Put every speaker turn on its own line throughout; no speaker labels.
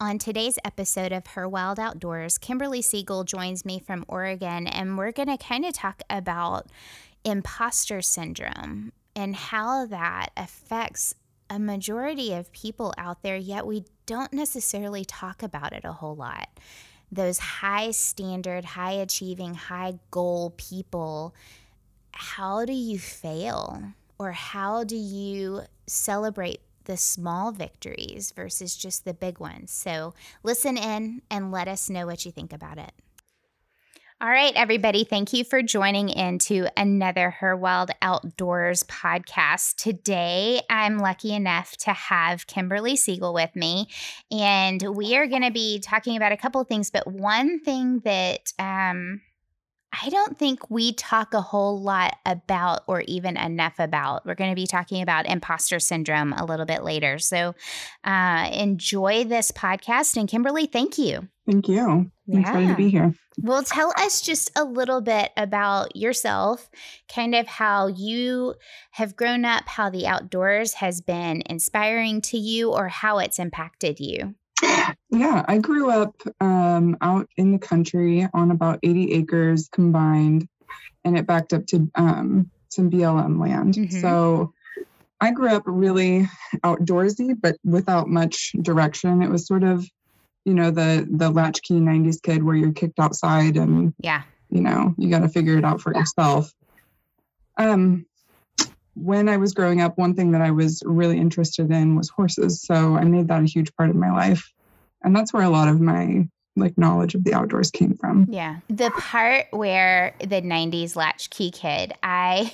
On today's episode of Her Wild Outdoors, Kimberly Siegel joins me from Oregon, and we're going to kind of talk about imposter syndrome and how that affects a majority of people out there, yet we don't necessarily talk about it a whole lot. Those high standard, high achieving, high goal people, how do you fail? Or how do you celebrate the small victories versus just the big ones. So listen in and let us know what you think about it. All right, everybody, thank you for joining in to another Her Wild Outdoors podcast. Today, I'm lucky enough to have Kimberly Siegel with me, and we are going to be talking about a couple of things. But one thing that um, I don't think we talk a whole lot about or even enough about. We're going to be talking about imposter syndrome a little bit later. So uh, enjoy this podcast. And Kimberly, thank you.
Thank you. Yeah. excited to be here.
Well, tell us just a little bit about yourself, kind of how you have grown up, how the outdoors has been inspiring to you, or how it's impacted you.
Yeah, I grew up um, out in the country on about 80 acres combined, and it backed up to um, some BLM land. Mm-hmm. So I grew up really outdoorsy, but without much direction. It was sort of, you know, the the latchkey 90s kid where you're kicked outside and
yeah,
you know, you got to figure it out for yeah. yourself. Um, when I was growing up, one thing that I was really interested in was horses. So I made that a huge part of my life. And that's where a lot of my like knowledge of the outdoors came from.
Yeah. The part where the 90s latchkey kid, I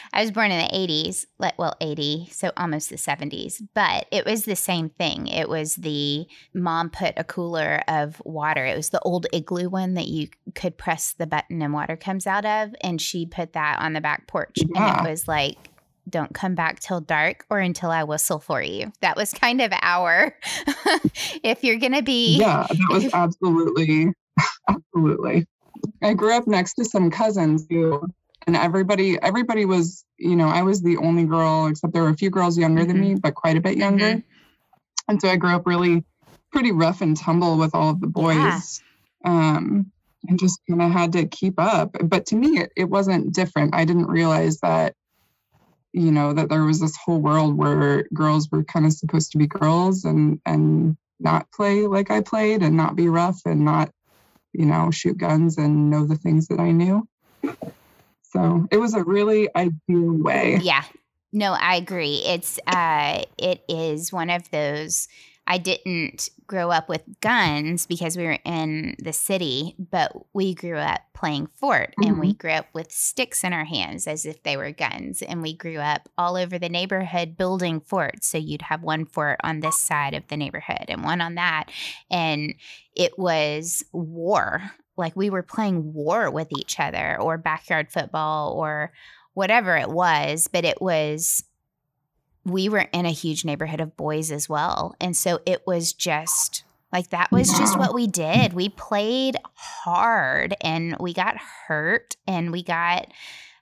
I was born in the 80s, like well 80, so almost the 70s, but it was the same thing. It was the mom put a cooler of water. It was the old igloo one that you could press the button and water comes out of and she put that on the back porch yeah. and it ah. was like don't come back till dark or until I whistle for you. That was kind of our, if you're going to be.
Yeah, that was absolutely, absolutely. I grew up next to some cousins who, and everybody, everybody was, you know, I was the only girl, except there were a few girls younger mm-hmm. than me, mm-hmm. but quite a bit younger. Mm-hmm. And so I grew up really pretty rough and tumble with all of the boys. Yeah. Um, and just kind of had to keep up. But to me, it, it wasn't different. I didn't realize that you know that there was this whole world where girls were kind of supposed to be girls and and not play like I played and not be rough and not you know shoot guns and know the things that I knew. So it was a really ideal way.
Yeah. No, I agree. It's uh it is one of those I didn't grow up with guns because we were in the city, but we grew up playing fort mm-hmm. and we mm-hmm. grew up with sticks in our hands as if they were guns. And we grew up all over the neighborhood building forts. So you'd have one fort on this side of the neighborhood and one on that. And it was war. Like we were playing war with each other or backyard football or whatever it was, but it was we were in a huge neighborhood of boys as well. And so it was just like that was just what we did. We played hard and we got hurt and we got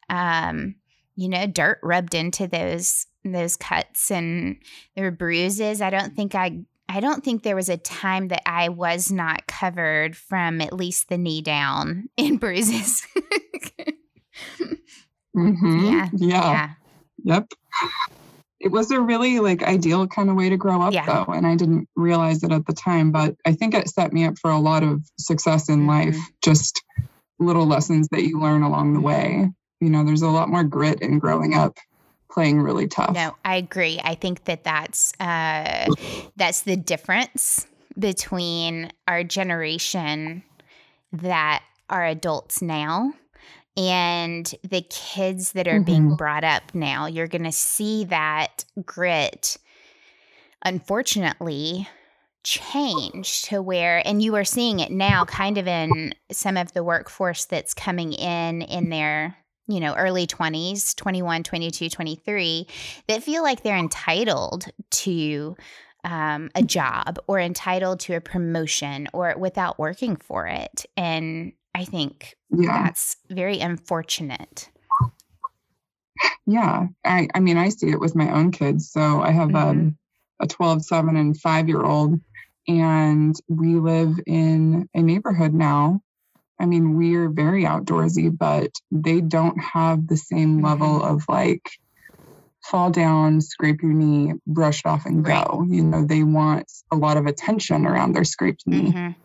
um you know dirt rubbed into those those cuts and there were bruises. I don't think I I don't think there was a time that I was not covered from at least the knee down in bruises.
mm-hmm. Yeah. Yeah. Yeah. Yep it was a really like ideal kind of way to grow up yeah. though and i didn't realize it at the time but i think it set me up for a lot of success in mm-hmm. life just little lessons that you learn along the way you know there's a lot more grit in growing up playing really tough
no i agree i think that that's uh that's the difference between our generation that are adults now and the kids that are mm-hmm. being brought up now, you're going to see that grit, unfortunately, change to where, and you are seeing it now kind of in some of the workforce that's coming in in their you know early 20s 21 22 23 that feel like they're entitled to um, a job or entitled to a promotion or without working for it and I think yeah. that's very unfortunate.
Yeah. I, I mean, I see it with my own kids. So I have um, mm-hmm. um, a 12, 7, and 5 year old. And we live in a neighborhood now. I mean, we're very outdoorsy, but they don't have the same mm-hmm. level of like fall down, scrape your knee, brush it off, and right. go. You know, they want a lot of attention around their scraped knee. Mm-hmm.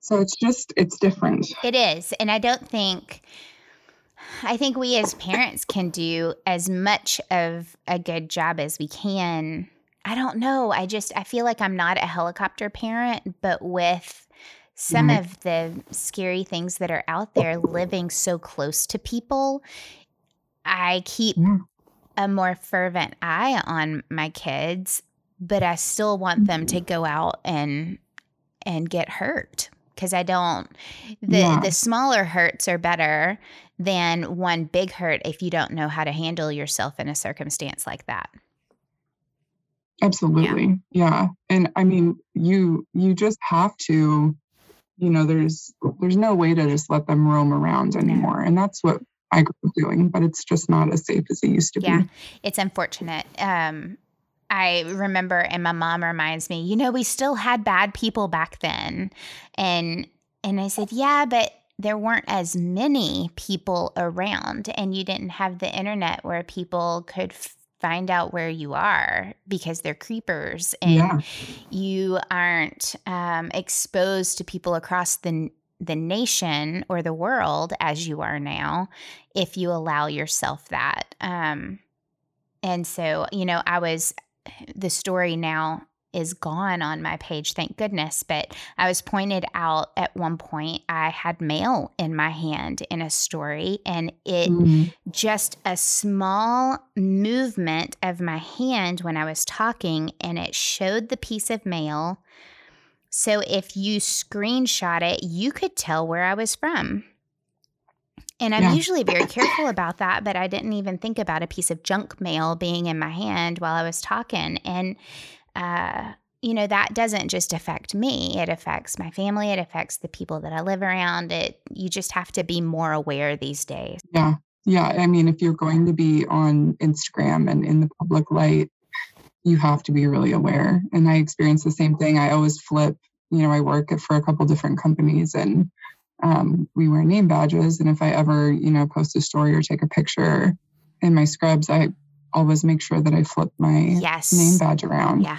So it's just, it's different.
It is. And I don't think, I think we as parents can do as much of a good job as we can. I don't know. I just, I feel like I'm not a helicopter parent, but with some mm-hmm. of the scary things that are out there living so close to people, I keep yeah. a more fervent eye on my kids, but I still want them to go out and and get hurt because I don't the yeah. the smaller hurts are better than one big hurt if you don't know how to handle yourself in a circumstance like that.
Absolutely. Yeah. yeah. And I mean, you you just have to you know, there's there's no way to just let them roam around anymore. And that's what I grew up doing, but it's just not as safe as it used to
yeah,
be. Yeah.
It's unfortunate. Um I remember, and my mom reminds me, you know, we still had bad people back then. And and I said, yeah, but there weren't as many people around, and you didn't have the internet where people could find out where you are because they're creepers, and yeah. you aren't um, exposed to people across the the nation or the world as you are now if you allow yourself that. Um, and so, you know, I was the story now is gone on my page, thank goodness. But I was pointed out at one point, I had mail in my hand in a story, and it mm-hmm. just a small movement of my hand when I was talking, and it showed the piece of mail. So if you screenshot it, you could tell where I was from. And I'm yeah. usually very careful about that, but I didn't even think about a piece of junk mail being in my hand while I was talking. And, uh, you know, that doesn't just affect me. It affects my family. It affects the people that I live around. It, you just have to be more aware these days.
Yeah. Yeah. I mean, if you're going to be on Instagram and in the public light, you have to be really aware. And I experience the same thing. I always flip, you know, I work for a couple different companies and um, we wear name badges. And if I ever, you know, post a story or take a picture in my scrubs, I always make sure that I flip my yes. name badge around.
Yeah.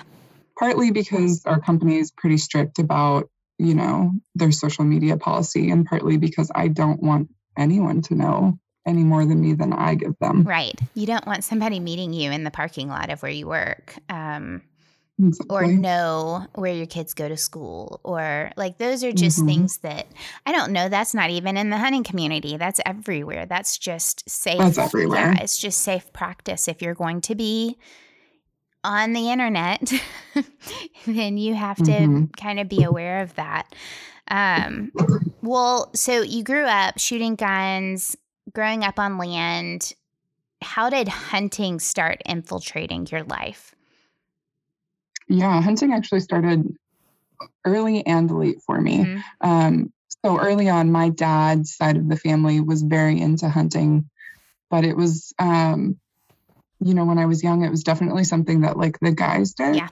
Partly because our company is pretty strict about, you know, their social media policy, and partly because I don't want anyone to know any more than me than I give them.
Right. You don't want somebody meeting you in the parking lot of where you work. Um, Exactly. or know where your kids go to school or like those are just mm-hmm. things that I don't know that's not even in the hunting community that's everywhere that's just safe
that's everywhere
yeah it's just safe practice if you're going to be on the internet then you have to mm-hmm. kind of be aware of that um well so you grew up shooting guns growing up on land how did hunting start infiltrating your life
yeah, hunting actually started early and late for me. Mm-hmm. Um, so early on, my dad's side of the family was very into hunting, but it was, um, you know, when I was young, it was definitely something that like the guys did.
Yeah.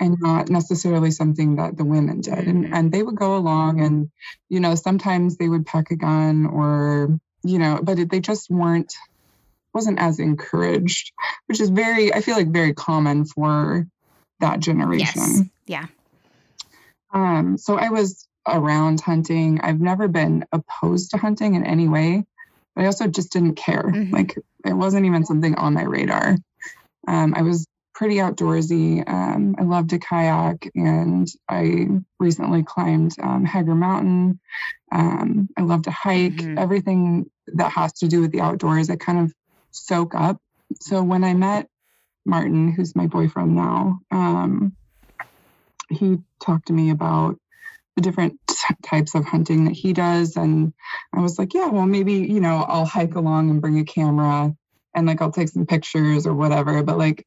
And not necessarily something that the women did. And, mm-hmm. and they would go along and, you know, sometimes they would pack a gun or, you know, but it, they just weren't, wasn't as encouraged, which is very, I feel like very common for that generation. Yes.
Yeah.
Um, so I was around hunting. I've never been opposed to hunting in any way, but I also just didn't care. Mm-hmm. Like it wasn't even something on my radar. Um, I was pretty outdoorsy. Um, I loved to kayak, and I recently climbed um, Hager Mountain. Um, I love to hike. Mm-hmm. Everything that has to do with the outdoors, I kind of soak up. So when I met Martin, who's my boyfriend now, um, he talked to me about the different types of hunting that he does. And I was like, yeah, well, maybe, you know, I'll hike along and bring a camera and like I'll take some pictures or whatever. But like,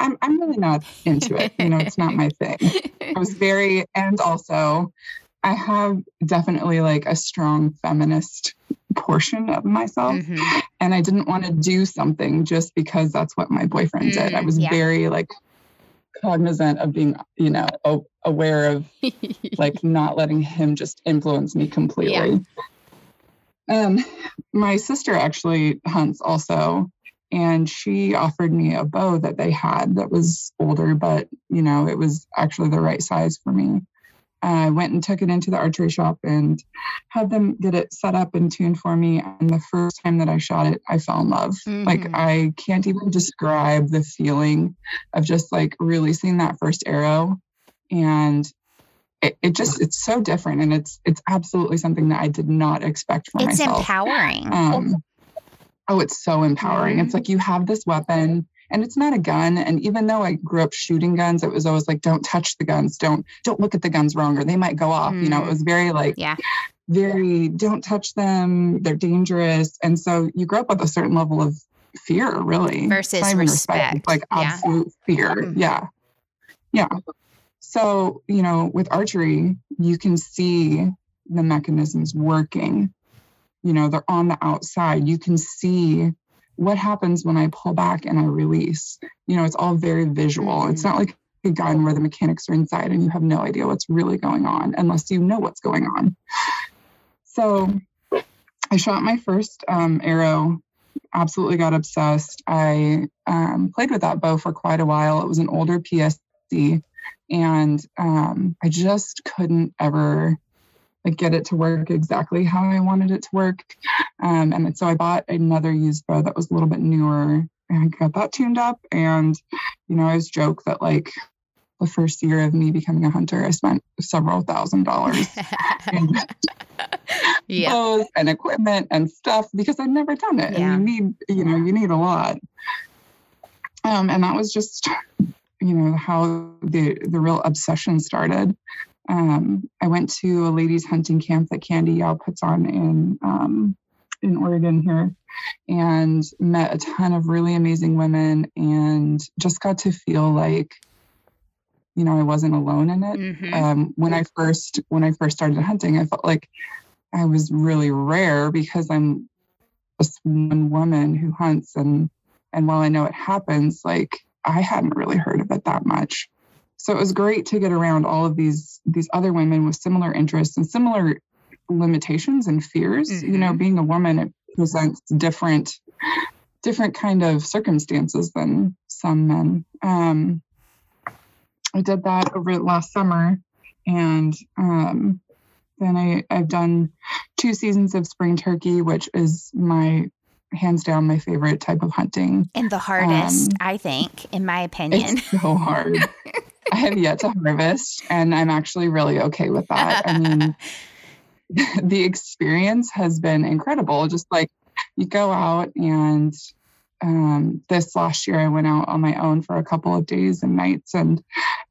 I'm, I'm really not into it. You know, it's not my thing. I was very, and also I have definitely like a strong feminist portion of myself. Mm-hmm. And I didn't want to do something just because that's what my boyfriend mm, did. I mm, was yeah. very like, cognizant of being, you know, aware of like not letting him just influence me completely. Yeah. Um, my sister actually hunts also, and she offered me a bow that they had that was older, but you know, it was actually the right size for me. I went and took it into the archery shop and had them get it set up and tuned for me. And the first time that I shot it, I fell in love. Mm-hmm. Like I can't even describe the feeling of just like releasing that first arrow. And it, it just it's so different and it's it's absolutely something that I did not expect for
it's
myself.
It's empowering.
Um, oh, it's so empowering. Mm-hmm. It's like you have this weapon and it's not a gun. And even though i grew up shooting guns it was always like don't touch the guns. Don't don't look at the guns wrong or they might go off. Mm. you know it mm. was very like
yeah.
very don't touch them. They're dangerous. And so you grow up with a certain level of fear really.
Versus respect, respect.
like absolute yeah. fear. Mm. yeah. Yeah. So you know with archery you can see the mechanisms working. You know they're on the outside. You can see what happens when I pull back and I release? You know, it's all very visual. Mm-hmm. It's not like a gun where the mechanics are inside and you have no idea what's really going on unless you know what's going on. So I shot my first um, arrow, absolutely got obsessed. I um, played with that bow for quite a while. It was an older PSE, and um, I just couldn't ever like get it to work exactly how I wanted it to work. Um, and so I bought another used bow that was a little bit newer and got that tuned up. And, you know, I always joke that like the first year of me becoming a hunter, I spent several thousand dollars in yeah. bows and equipment and stuff because I'd never done it. Yeah. And you need, you know, you need a lot. Um, and that was just, you know, how the the real obsession started um, I went to a ladies hunting camp that Candy Yao puts on in um, in Oregon here, and met a ton of really amazing women, and just got to feel like, you know, I wasn't alone in it. Mm-hmm. Um, when I first when I first started hunting, I felt like I was really rare because I'm just one woman who hunts, and and while I know it happens, like I hadn't really heard of it that much so it was great to get around all of these these other women with similar interests and similar limitations and fears mm-hmm. you know mm-hmm. being a woman it presents different different kind of circumstances than some men um, i did that over last summer and um, then I, i've done two seasons of spring turkey which is my hands down my favorite type of hunting
and the hardest um, i think in my opinion
it's so hard I have yet to harvest, and I'm actually really okay with that. I mean, the experience has been incredible. Just like you go out and um, this last year I went out on my own for a couple of days and nights and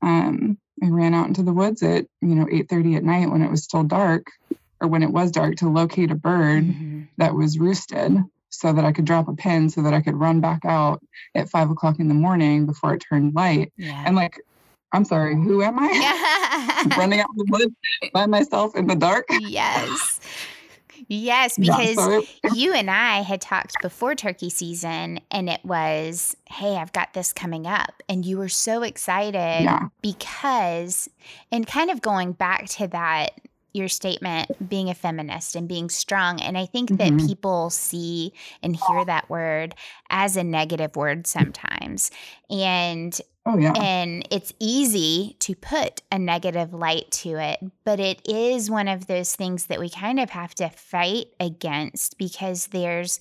um, I ran out into the woods at you know 8:30 at night when it was still dark or when it was dark to locate a bird mm-hmm. that was roosted so that I could drop a pin so that I could run back out at five o'clock in the morning before it turned light. Yeah. And like I'm sorry, who am I? Running out the woods by myself in the dark?
Yes. Yes, because yeah, you and I had talked before turkey season, and it was, hey, I've got this coming up. And you were so excited yeah. because, and kind of going back to that your statement being a feminist and being strong. And I think that mm-hmm. people see and hear that word as a negative word sometimes. And
Oh, yeah.
And it's easy to put a negative light to it, but it is one of those things that we kind of have to fight against because there's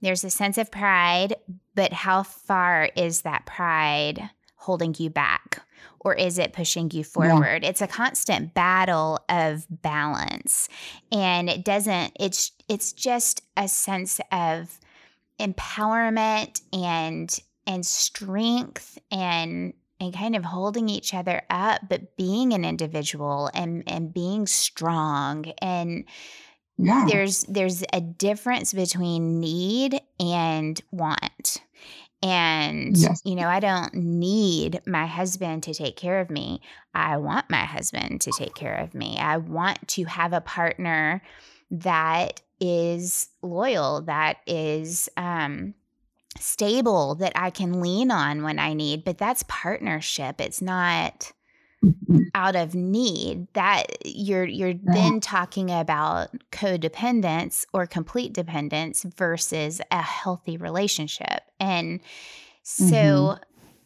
there's a sense of pride, but how far is that pride holding you back? or is it pushing you forward? Yeah. It's a constant battle of balance. And it doesn't it's it's just a sense of empowerment and and strength and and kind of holding each other up but being an individual and and being strong and yeah. there's there's a difference between need and want and, yes. you know, I don't need my husband to take care of me. I want my husband to take care of me. I want to have a partner that is loyal, that is um, stable that I can lean on when I need, but that's partnership. It's not
Mhm.
out of need that you're you're
Yeah.
then talking about codependence or complete dependence versus a healthy relationship. And so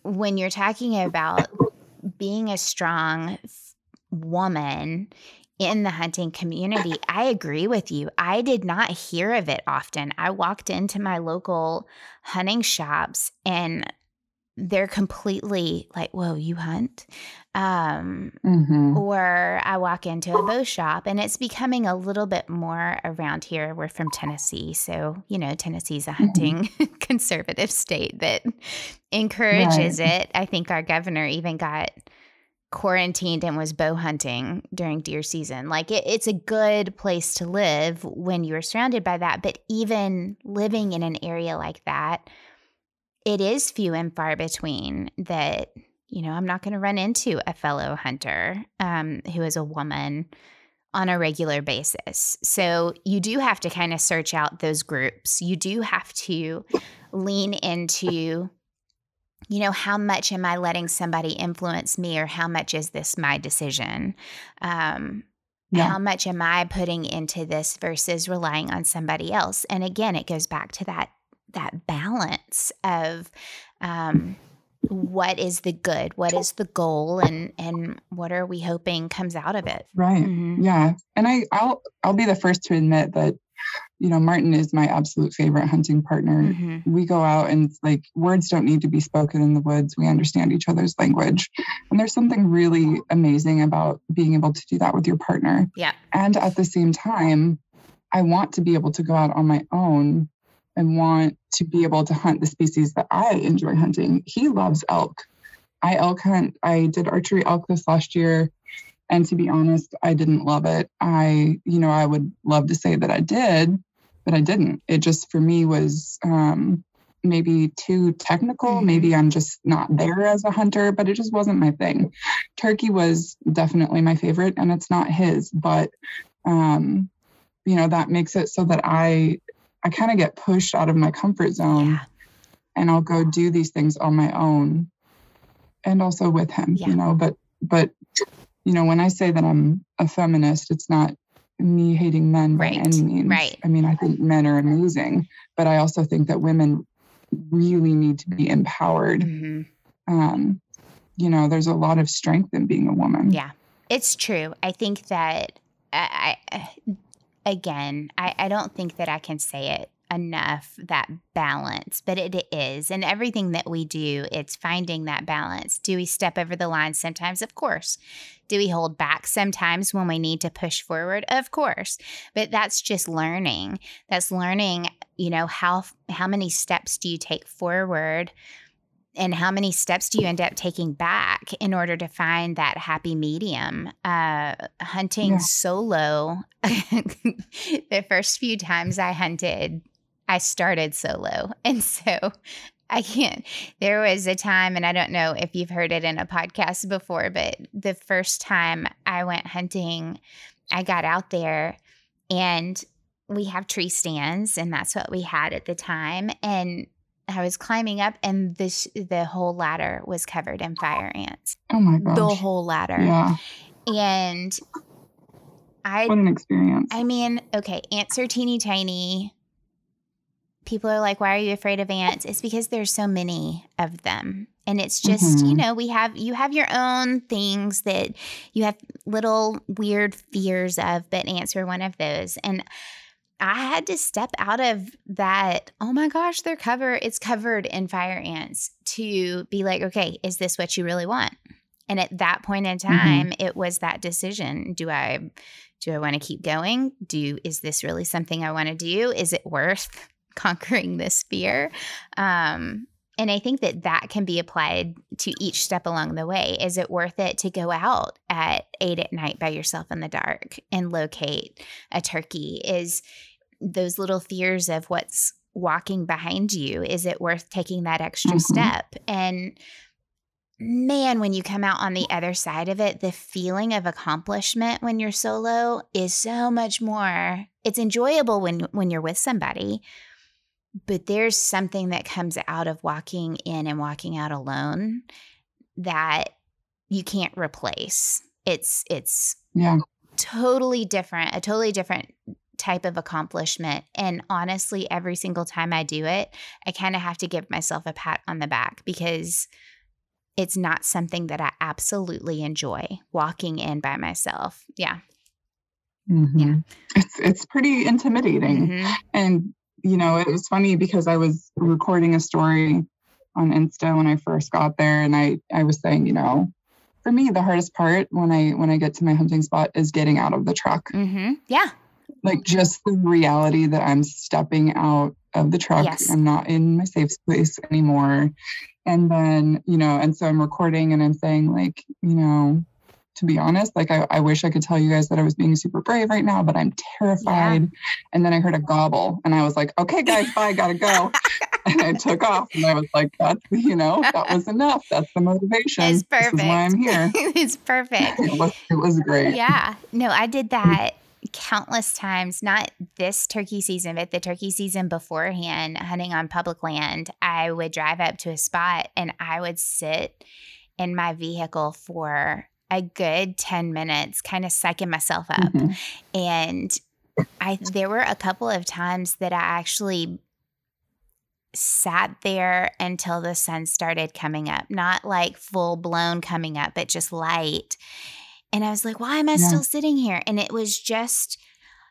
when you're talking about being a strong woman in the hunting community, I agree with you. I did not hear of it often. I walked into my local hunting shops and they're completely like, whoa, you hunt? Um,
Mhm.
or I walk into a bow shop and it's becoming a little bit more around here. We're from Tennessee. So, you know, Tennessee's a hunting conservative state that encourages it. I think our governor even got quarantined and was bow hunting during deer season. Like it, it's a good place to live when you're surrounded by that. But even living in an area like that, it is few and far between that you know i'm not going to run into a fellow hunter um, who is a woman on a regular basis so you do have to kind of search out those groups you do have to lean into you know how much am i letting somebody influence me or how much is this my decision um,
Yeah.
how much am i putting into this versus relying on somebody else and again it goes back to that that balance of um, what is the good what is the goal and and what are we hoping comes out of it
Right.
Mhm.
Yeah. And I, I'll I'll be the first to admit that, you know, Martin is my absolute favorite hunting partner.
Mhm.
We go out and it's like words don't need to be spoken in the woods. We understand each other's language. And there's something really amazing about being able to do that with your partner.
yeah
And at the same time, I want to be able to go out on my own and want to be able to hunt the species that I enjoy hunting. He loves elk. I elk hunt. I did archery elk this last year. And to be honest, I didn't love it. I, you know, I would love to say that I did, but I didn't. It just for me was um, maybe too technical.
Mhm.
Maybe I'm just not there as a hunter, but it just wasn't my thing. Turkey was definitely my favorite, and it's not his, but um, you know that makes it so that I I kind of get pushed out of my comfort zone
yeah
and I'll go do these things on my own and also with him,
Yeah.
you know, but but you know, when I say that I'm a feminist, it's not me hating men
Right,
by any means.
right.
I mean, I think men are amazing, but I also think that women really need to be empowered.
Mm-hmm.
Um, you know, there's a lot of strength in being a woman.
Yeah, it's true. I think that I, I again, I, I don't think that I can say it enough that balance, but it is. And everything that we do, it's finding that balance. Do we step over the line sometimes? Of course. Do we hold back sometimes when we need to push forward? Of course. But that's just learning. That's learning, you know, how how many steps do you take forward? and how many steps do you end up taking back in order to find that happy medium uh hunting
Yeah.
solo the first few times i hunted i started solo and so i can't there was a time and i don't know if you've heard it in a podcast before but the first time i went hunting i got out there and we have tree stands and that's what we had at the time and I was climbing up, and this the whole ladder was covered in fire ants.
Oh my gosh.
The whole ladder,
yeah.
and I
What an experience.
I mean, okay, ants are teeny tiny. People are like, why are you afraid of ants? It's because there's so many of them. And it's just, you
Mhm.
know, we have, you have your own things that you have little weird fears of, but ants were one of those. And I had to step out of that, oh my gosh, they're covered, it's covered in fire ants to be like, okay, is this what you really want? And at that point in time, it was that decision. Do I do I want to keep going? Do is this really something I want to do? Is it worth conquering this fear? Um, and I think that that can be applied to each step along the way. Is it worth it to go out at eight at night by yourself in the dark and locate a turkey? Is those little fears of what's walking behind you, is it worth taking that extra
Mhm.
step? And man, when you come out on the other side of it, the feeling of accomplishment when you're solo is so much more. It's enjoyable when when you're with somebody, but there's something that comes out of walking in and walking out alone that you can't replace. It's it's
Yeah.
totally different, a totally different type of accomplishment. And honestly, every single time I do it, I kind of have to give myself a pat on the back because it's not something that I absolutely enjoy walking in by myself. Yeah.
Mhm. It's it's pretty intimidating.
Mhm.
And you know, it was funny because I was recording a story on Insta when I first got there and I I was saying, you know, for me the hardest part when I when I get to my hunting spot is getting out of the truck.
Mhm. Yeah.
Like just the reality that I'm stepping out of the truck.
Yes.
I'm not in my safe space anymore. And then, you know, and so I'm recording and I'm saying like, you know, to be honest, like I, I wish I could tell you guys that I was being super brave right now, but I'm terrified. And then I heard a gobble and I was like, okay, guys, bye, gotta go. and I took off and I was like, that's, you know, that was enough. That's the motivation.
It's
This is why I'm here.
it's perfect.
It was, it was great.
Yeah. No, I did that countless times, not this turkey season, but the turkey season beforehand, hunting on public land. I would drive up to a spot and I would sit in my vehicle for a good 10 minutes, kind of psyching myself up.
Mhm.
And I there were a couple of times that I actually sat there until the sun started coming up, not like full blown coming up, but just light. And I was like, why am I
Yeah.
still sitting here? And it was just,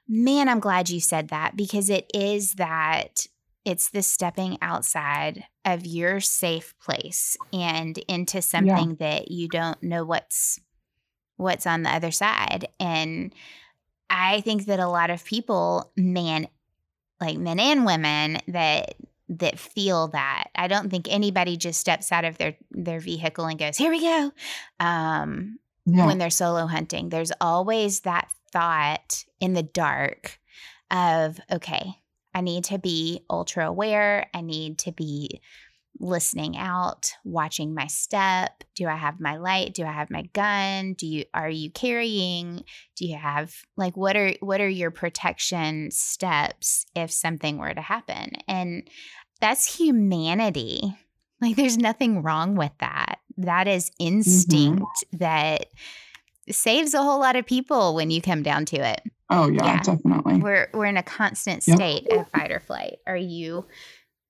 man, I'm glad you said that because it is that it's the stepping outside of your safe place and into something that you don't know what's what's on the other side. And I think that a lot of people, man, like men and women that that feel that. I don't think anybody just steps out of their their vehicle and goes, "Here we go." Um
Yeah.
when they're solo hunting. There's always that thought in the dark of, okay, I need to be ultra aware. I need to be listening out, watching my step. Do I have my light? Do I have my gun? Do you are you carrying? Do you have like what are what are your protection steps if something were to happen? And that's humanity. Like there's nothing wrong with that. That is mm-hmm. instinct that saves a whole lot of people when you come down to it.
oh yeah,
yeah.
definitely.
We're we're in a constant state of fight or flight. Are you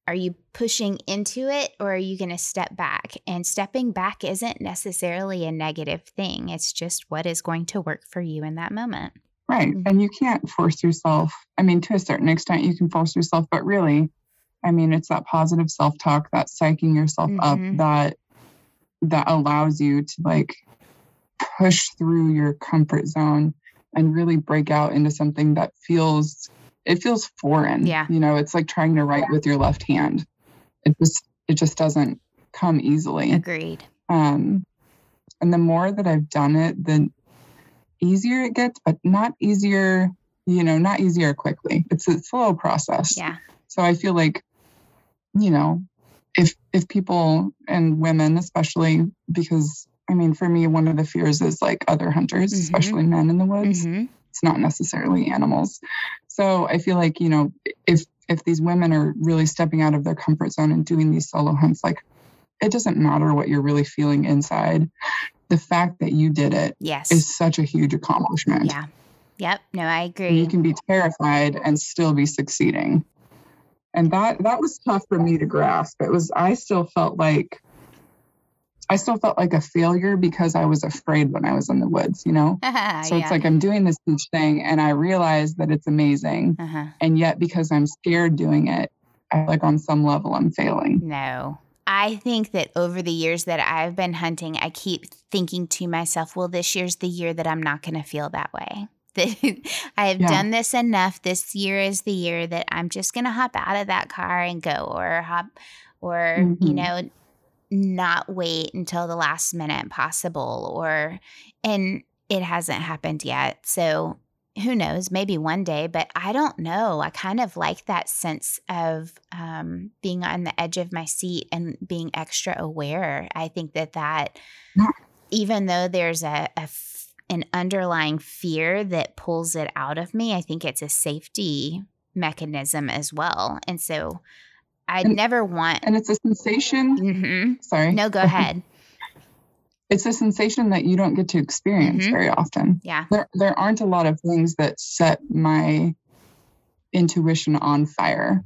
are you pushing into it or are you going to step back? And stepping back isn't necessarily a negative thing. It's just what is going to work for you in that moment.
Right.
Mhm.
And you can't force yourself. I mean, to a certain extent, you can force yourself, but really, I mean, it's that positive self talk, that psyching yourself
Mhm.
up that that allows you to like push through your comfort zone and really break out into something that feels it feels foreign.
Yeah.
You know, it's like trying to write with your left hand. It just it just doesn't come easily.
Agreed.
Um, and the more that I've done it, the easier it gets, but not easier, you know, not easier quickly. It's a slow process.
Yeah.
So I feel like, you know, if if people and women especially, because I mean, for me, one of the fears is like other hunters,
Mhm.
especially men in the woods.
hmm
It's not necessarily animals. So I feel like, you know, if if these women are really stepping out of their comfort zone and doing these solo hunts, like it doesn't matter what you're really feeling inside. The fact that you did it
Yes.
is such a huge accomplishment.
yeah. Yep. No, I
And
agree.
You can be terrified and still be succeeding. And that that was tough for me to grasp. It was I still felt like I still felt like a failure because I was afraid when I was in the woods, you know? So
yeah.
it's like I'm doing this huge thing and I realize that it's amazing.
uh-huh.
And yet because I'm scared doing it, I feel like on some level I'm failing.
No. I think that over the years that I've been hunting, I keep thinking to myself, well, this year's the year that I'm not going to feel that way. That I have
Yeah.
done this enough. This year is the year that I'm just going to hop out of that car and go, or hop, or, you
Mhm.
know, not wait until the last minute possible, or, and it hasn't happened yet. So who knows, maybe one day, but I don't know. I kind of like that sense of um, being on the edge of my seat and being extra aware. I think that that,
Yeah.
even though there's a, a f- an underlying fear that pulls it out of me, I think it's a safety mechanism as well. And so I never want.
And it's a sensation.
Mm-hmm.
Sorry.
No, go ahead.
it's a sensation that you don't get to experience
Mhm.
very often.
Yeah.
There, there aren't a lot of things that set my intuition on fire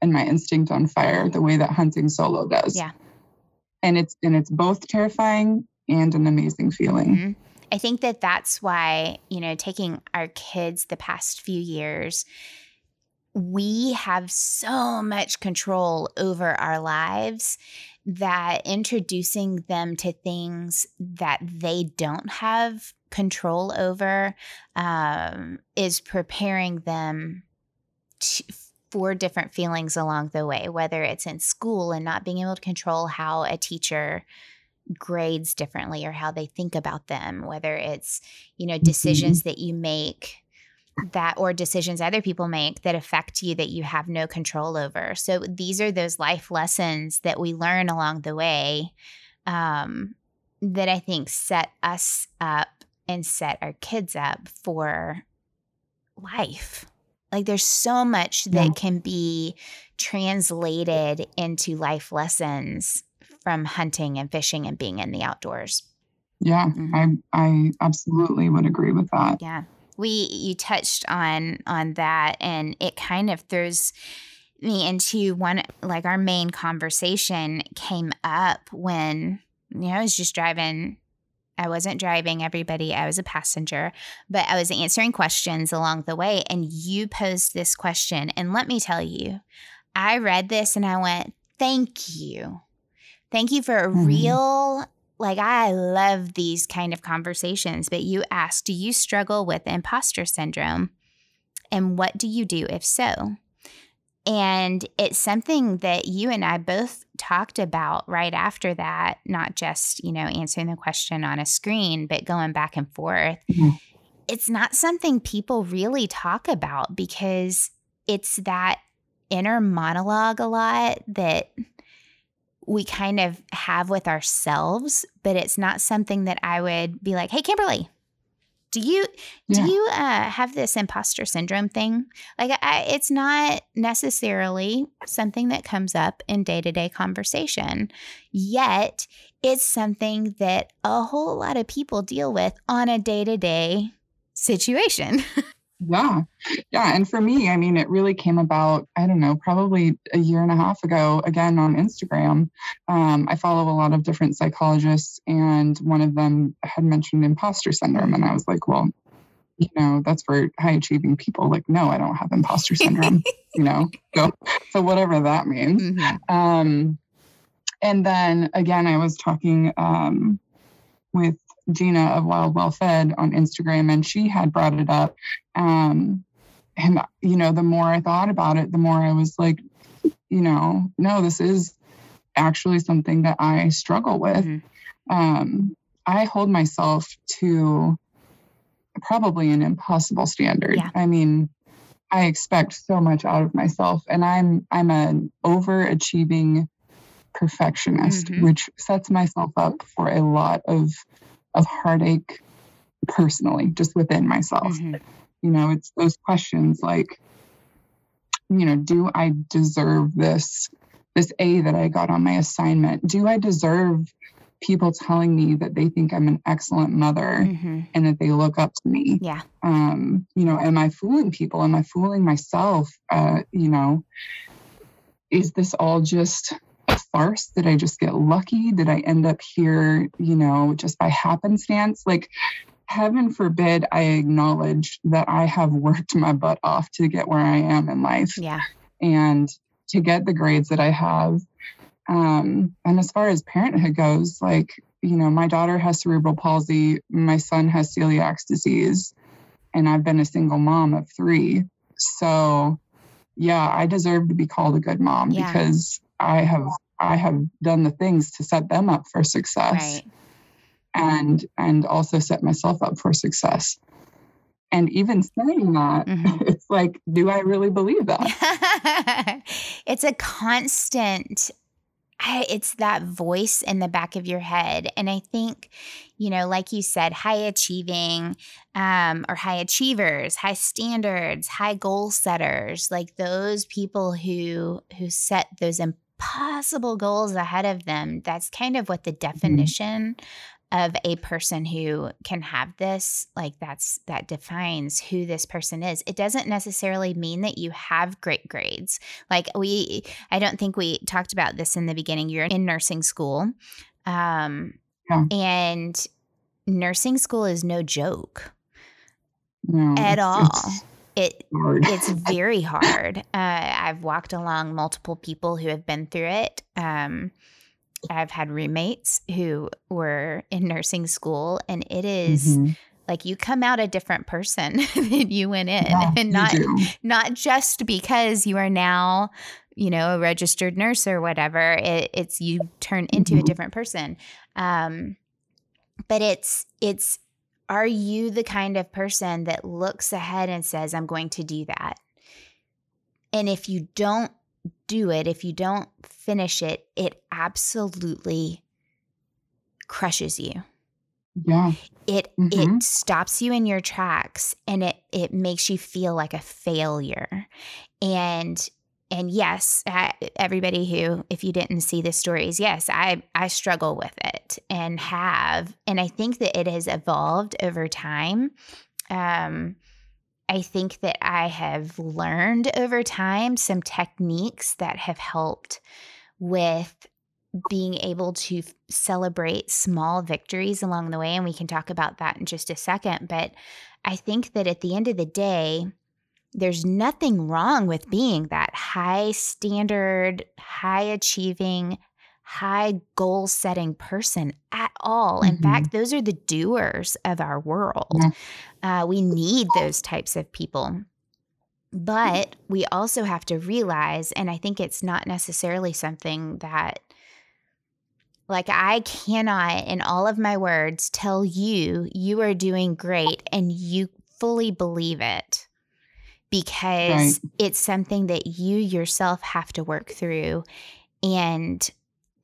and my instinct on fire the way that hunting solo does.
Yeah.
And it's and it's both terrifying and an amazing feeling.
Mhm. I think that that's why, you know, taking our kids the past few years, we have so much control over our lives that introducing them to things that they don't have control over um, is preparing them to, for different feelings along the way, whether it's in school and not being able to control how a teacher grades differently or how they think about them, whether it's, you know, decisions that you make that or decisions other people make that affect you that you have no control over. So these are those life lessons that we learn along the way um, that I think set us up and set our kids up for life. Like there's so much that
Yeah.
can be translated into life lessons from hunting and fishing and being in the outdoors.
Yeah,
Mhm.
I I absolutely would agree with that.
Yeah. We you touched on on that and it kind of throws me into one like our main conversation came up when you know I was just driving I wasn't driving everybody, I was a passenger, but I was answering questions along the way and you posed this question and let me tell you, I read this and I went, "Thank you." Thank you for a
Mhm.
real like I love these kind of conversations, but you ask, do you struggle with imposter syndrome? And what do you do if so? And it's something that you and I both talked about right after that, not just, you know, answering the question on a screen, but going back and forth.
Mhm.
It's not something people really talk about because it's that inner monologue a lot that we kind of have with ourselves, but it's not something that I would be like, "Hey, Kimberly, do you
Yeah.
do you uh, have this imposter syndrome thing?" Like, I, it's not necessarily something that comes up in day to day conversation, yet it's something that a whole lot of people deal with on a day to day situation.
Yeah. Yeah. And for me, I mean, it really came about, I don't know, probably a year and a half ago, again on Instagram. Um, I follow a lot of different psychologists, and one of them had mentioned imposter syndrome. And I was like, well, you know, that's for high achieving people. Like, no, I don't have imposter syndrome, you know? So, so whatever that means.
Mhm.
Um, and then again, I was talking um, with Gina of Wild Well Fed on Instagram, and she had brought it up. Um, and, you know, the more I thought about it, the more I was like, you know, no, this is actually something that I struggle with.
Mhm.
Um, I hold myself to probably an impossible standard.
Yeah.
I mean, I expect so much out of myself, and I'm I'm an overachieving perfectionist,
Mhm.
which sets myself up for a lot of of heartache personally, just within myself.
Mhm.
You know, it's those questions like, you know, do I deserve this this A that I got on my assignment? Do I deserve people telling me that they think I'm an excellent mother
Mhm.
and that they look up to me?
Yeah.
um, you know, am I fooling people? Am I fooling myself? Uh, you know, is this all just a farce? Did I just get lucky? Did I end up here, you know, just by happenstance? Like, heaven forbid I acknowledge that I have worked my butt off to get where I am in life
Yeah.
and to get the grades that I have. Um, and as far as parenthood goes, like, you know, my daughter has cerebral palsy, my son has celiac disease, and I've been a single mom of three. So, yeah, I deserve to be called a good mom
Yeah.
because I have I have done the things to set them up for success
Right.
And and also set myself up for success. And even saying that,
Mhm.
it's like, do I really believe that?
it's a constant I, it's that voice in the back of your head. And I think, you know, like you said, high achieving um, or high achievers, high standards, high goal setters, like those people who who set those impossible goals ahead of them. That's kind of what the mm-hmm. definition mm-hmm of a person who can have this like that's that defines who this person is it doesn't necessarily mean that you have great grades. Like we i don't think we talked about this in the beginning you're in nursing school um yeah. and nursing school is no joke. No, at all. it it's very hard. Uh, i've walked along multiple people who have been through it um I've had roommates who were in nursing school, and it is, mm-hmm. like you come out a different person than you went in, yeah, and not not just because you are now, you know, a registered nurse or whatever. It, it's you turn into mm-hmm. a different person. Um, but it's it's are you the kind of person that looks ahead and says, "I'm going to do that," and if you don't do it, if you don't finish it, it absolutely crushes you.
Yeah.
It mm-hmm. it stops you in your tracks and it it makes you feel like a failure. And and yes, I, everybody who if you didn't see the stories, yes, I I struggle with it and have and I think that it has evolved over time. Um I think that I have learned over time some techniques that have helped with being able to f- celebrate small victories along the way. And we can talk about that in just a second. But I think that at the end of the day, there's nothing wrong with being that high standard, high achieving, high goal setting person at all. Mm-hmm. In fact, those are the doers of our world. Yeah. Uh, we need those types of people. But we also have to realize, and I think it's not necessarily something that, like, I cannot, in all of my words, tell you you are doing great and you fully believe it because right. it's something that you yourself have to work through and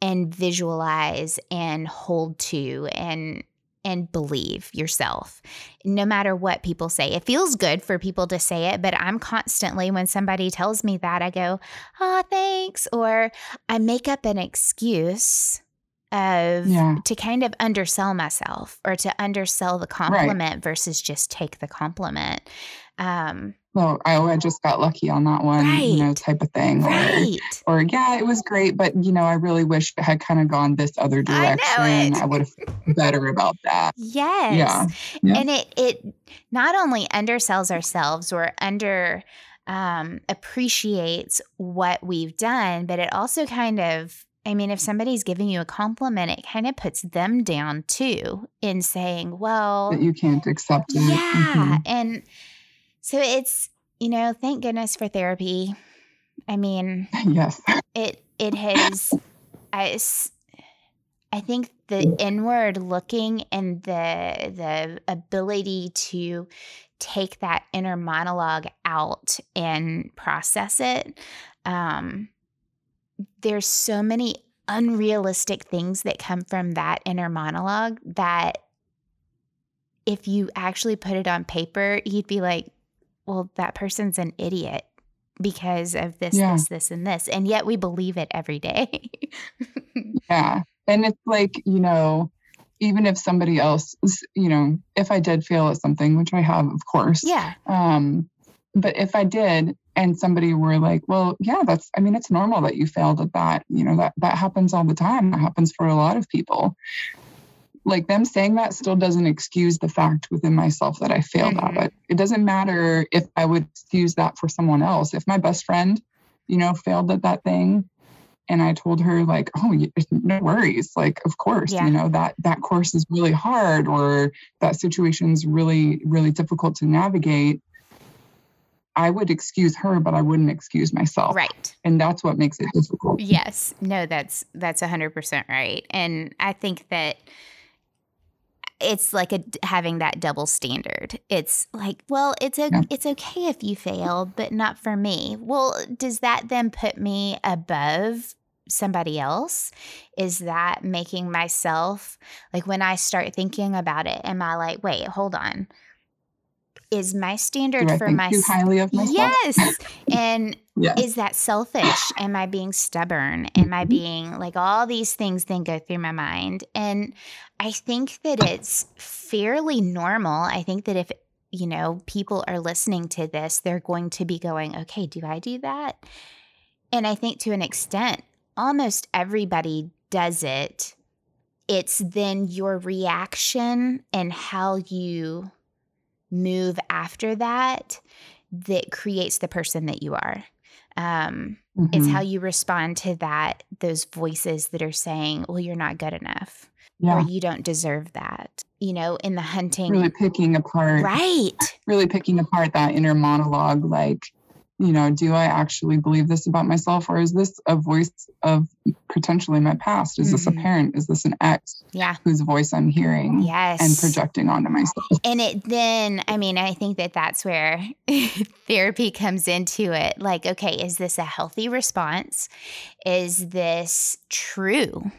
and visualize and hold to and and believe yourself no matter what people say it feels good for people to say it but i'm constantly when somebody tells me that i go oh thanks or i make up an excuse of yeah. to kind of undersell myself or to undersell the compliment right. versus just take the compliment um
I, I just got lucky on that one, right. you know, type of thing.
Right.
Or, or, yeah, it was great, but you know, I really wish it had kind of gone this other direction. I, I would have better about that.
Yes. Yeah. yeah. And it it not only undersells ourselves or under um, appreciates what we've done, but it also kind of I mean, if somebody's giving you a compliment, it kind of puts them down too in saying, well,
that you can't accept it.
Yeah. Mm-hmm. And so it's, you know, thank goodness for therapy. I mean,
yes.
It it has I I think the inward looking and the the ability to take that inner monologue out and process it um there's so many unrealistic things that come from that inner monologue that if you actually put it on paper, you'd be like, well, that person's an idiot because of this, yeah. this, this, and this. And yet we believe it every day.
yeah. And it's like, you know, even if somebody else, you know, if I did fail at something, which I have, of course.
Yeah.
Um, but if I did, and somebody were like, well, yeah, that's, I mean, it's normal that you failed at that. You know, that, that happens all the time. That happens for a lot of people like them saying that still doesn't excuse the fact within myself that I failed mm-hmm. at it. It doesn't matter if I would excuse that for someone else. If my best friend, you know, failed at that thing and I told her like, "Oh, no worries. Like, of course, yeah. you know, that that course is really hard or that situation's really really difficult to navigate." I would excuse her, but I wouldn't excuse myself.
Right.
And that's what makes it difficult.
Yes. No, that's that's 100% right. And I think that it's like a having that double standard. It's like, well, it's a, yeah. it's okay if you fail, but not for me. Well, does that then put me above somebody else? Is that making myself like when I start thinking about it, am I like, wait, hold on. Is my standard for myself
highly of myself?
Yes. and yes. is that selfish? Am I being stubborn? Am I mm-hmm. being like all these things then go through my mind? And I think that it's fairly normal. I think that if you know, people are listening to this, they're going to be going, okay, do I do that? And I think to an extent, almost everybody does it. It's then your reaction and how you move after that that creates the person that you are. Um, mm-hmm. It's how you respond to that, those voices that are saying, well, you're not good enough yeah. or you don't deserve that. You know, in the hunting.
Really picking apart.
Right.
Really picking apart that inner monologue like, you know, do I actually believe this about myself or is this a voice of potentially my past? Is mm-hmm. this a mm-hmm. parent? Is this an ex?
Yeah.
Whose voice I'm hearing
yes.
and projecting onto myself.
And it then, I mean, I think that that's where therapy comes into it. Like, okay, is this a healthy response? Is this true?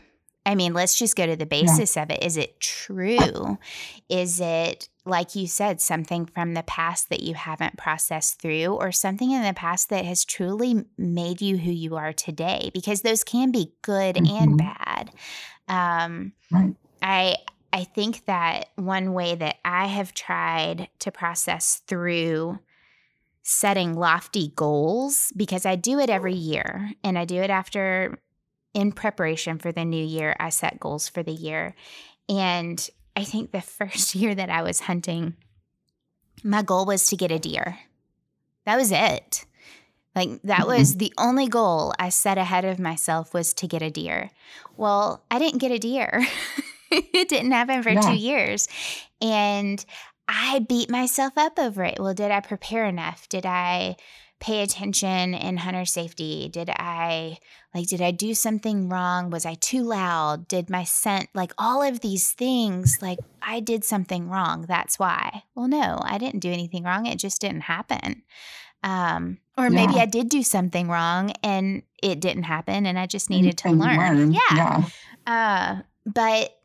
I mean, let's just go to the basis yeah. of it. Is it true? Is it, like you said, something from the past that you haven't processed through, or something in the past that has truly made you who you are today? Because those can be good mm-hmm. and bad. Um, right. I I think that one way that I have tried to process through setting lofty goals because I do it every year and I do it after in preparation for the new year, I set goals for the year. And I think the first year that I was hunting, my goal was to get a deer. That was it. Like that mm-hmm. was the only goal I set ahead of myself was to get a deer. Well, I didn't get a deer. it didn't happen for yeah. 2 years. And I beat myself up over it. Well, did I prepare enough? Did I pay attention in hunter safety? Did I like did I do something wrong? Was I too loud? Did my scent like all of these things like I did something wrong. That's why. Well, no, I didn't do anything wrong. It just didn't happen. Um or yeah. maybe I did do something wrong and it didn't happen and I just needed to learn. learn. Yeah. yeah. Uh but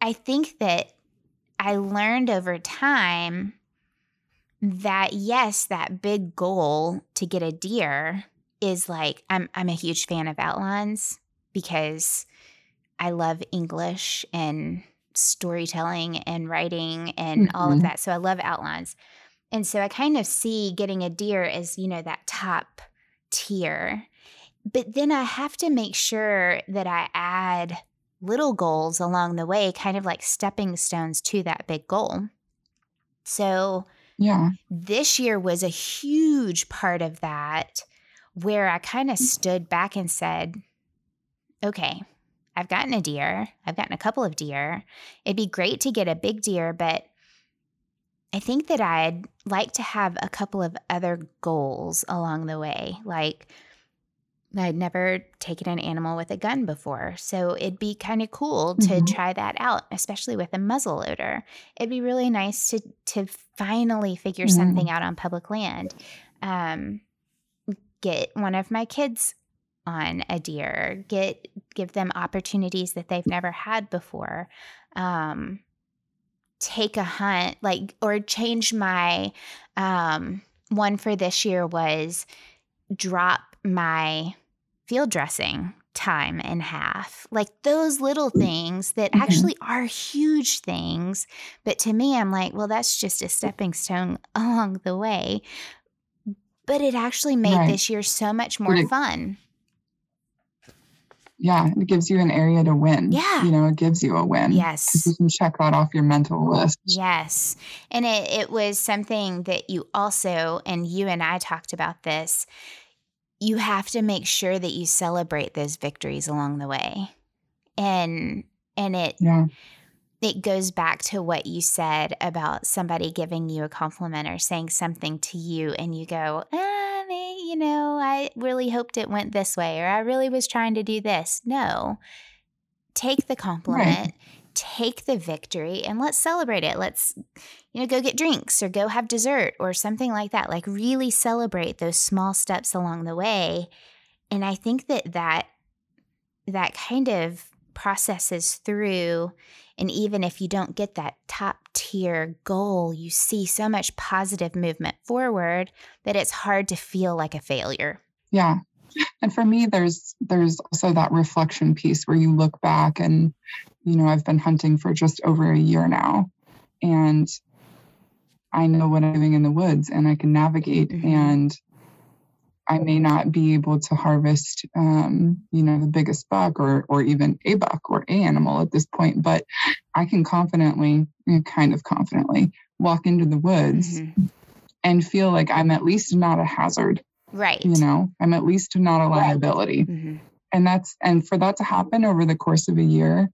I think that I learned over time that yes, that big goal to get a deer is like I'm I'm a huge fan of outlines because I love English and storytelling and writing and mm-hmm. all of mm-hmm. that. So I love outlines. And so I kind of see getting a deer as, you know, that top tier. But then I have to make sure that I add little goals along the way, kind of like stepping stones to that big goal. So
yeah.
This year was a huge part of that where I kind of mm. stood back and said, okay, I've gotten a deer. I've gotten a couple of deer. It'd be great to get a big deer, but I think that I'd like to have a couple of other goals along the way. Like, I'd never taken an animal with a gun before, so it'd be kind of cool to mm-hmm. try that out, especially with a muzzle loader. It'd be really nice to to finally figure mm-hmm. something out on public land. Um, get one of my kids on a deer. Get give them opportunities that they've never had before. Um, take a hunt, like or change my um, one for this year was drop my field dressing time in half. Like those little things that mm-hmm. actually are huge things. But to me, I'm like, well, that's just a stepping stone along the way. But it actually made right. this year so much more it, fun.
Yeah, it gives you an area to win.
Yeah.
You know, it gives you a win.
Yes.
You can check that off your mental list.
Yes. And it, it was something that you also, and you and I talked about this you have to make sure that you celebrate those victories along the way. And and it yeah. it goes back to what you said about somebody giving you a compliment or saying something to you and you go, ah, you know, I really hoped it went this way or I really was trying to do this. No. Take the compliment. Right take the victory and let's celebrate it. Let's, you know, go get drinks or go have dessert or something like that. Like, really celebrate those small steps along the way. And I think that that that kind of processes through and even if you don't get that top tier goal, you see so much positive movement forward that it's hard to feel like a failure.
Yeah. And for me there's there's also that reflection piece where you look back and you know, I've been hunting for just over a year now and I know what I'm doing in the woods and I can navigate mm-hmm. and I may not be able to harvest, um, you know, the biggest buck or or even a buck or a animal at this point, but I can confidently, kind of confidently, walk into the woods mm-hmm. and feel like I'm at least not a hazard.
Right.
You know, I'm at least not a liability. Right. Mm-hmm. And that's and for that to happen over the course of a year,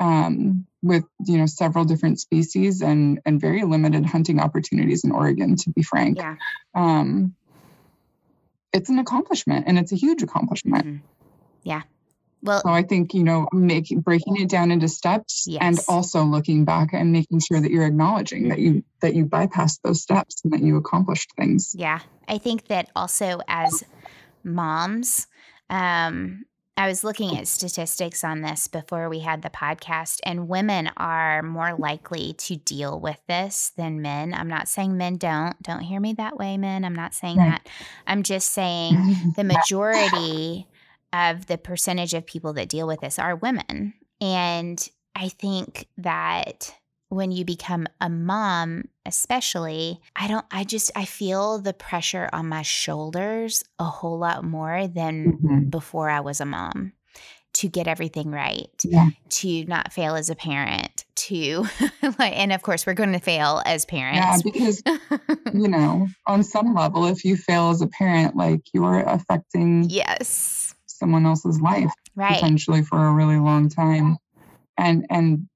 um, with you know several different species and and very limited hunting opportunities in Oregon, to be frank.
Yeah.
Um, it's an accomplishment and it's a huge accomplishment. Mm-hmm.
Yeah. Well,
so I think, you know, making breaking it down into steps yes. and also looking back and making sure that you're acknowledging that you that you bypassed those steps and that you accomplished things.
Yeah. I think that also as moms, um, I was looking at statistics on this before we had the podcast, and women are more likely to deal with this than men. I'm not saying men don't. Don't hear me that way, men. I'm not saying that. I'm just saying the majority of the percentage of people that deal with this are women. And I think that when you become a mom, especially, I don't, I just, I feel the pressure on my shoulders a whole lot more than mm-hmm. before I was a mom to get everything right,
yeah.
to not fail as a parent, to, and of course, we're going to fail as parents.
Yeah, because, you know, on some level, if you fail as a parent, like you're affecting
yes
someone else's life
right.
potentially for a really long time. And, and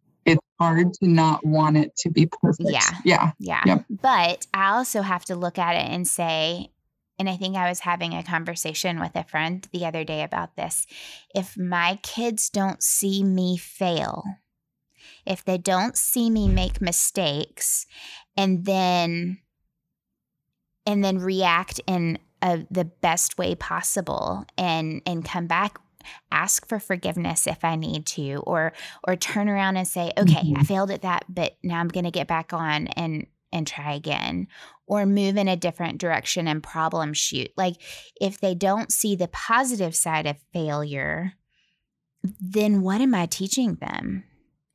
hard to not want it to be perfect.
Yeah.
Yeah.
Yeah.
Yep.
But I also have to look at it and say, and I think I was having a conversation with a friend the other day about this. If my kids don't see me fail, if they don't see me make mistakes and then and then react in a, the best way possible and and come back ask for forgiveness if I need to, or or turn around and say, okay, mm-hmm. I failed at that, but now I'm going to get back on and and try again or move in a different direction and problem shoot. Like if they don't see the positive side of failure, then what am I teaching them?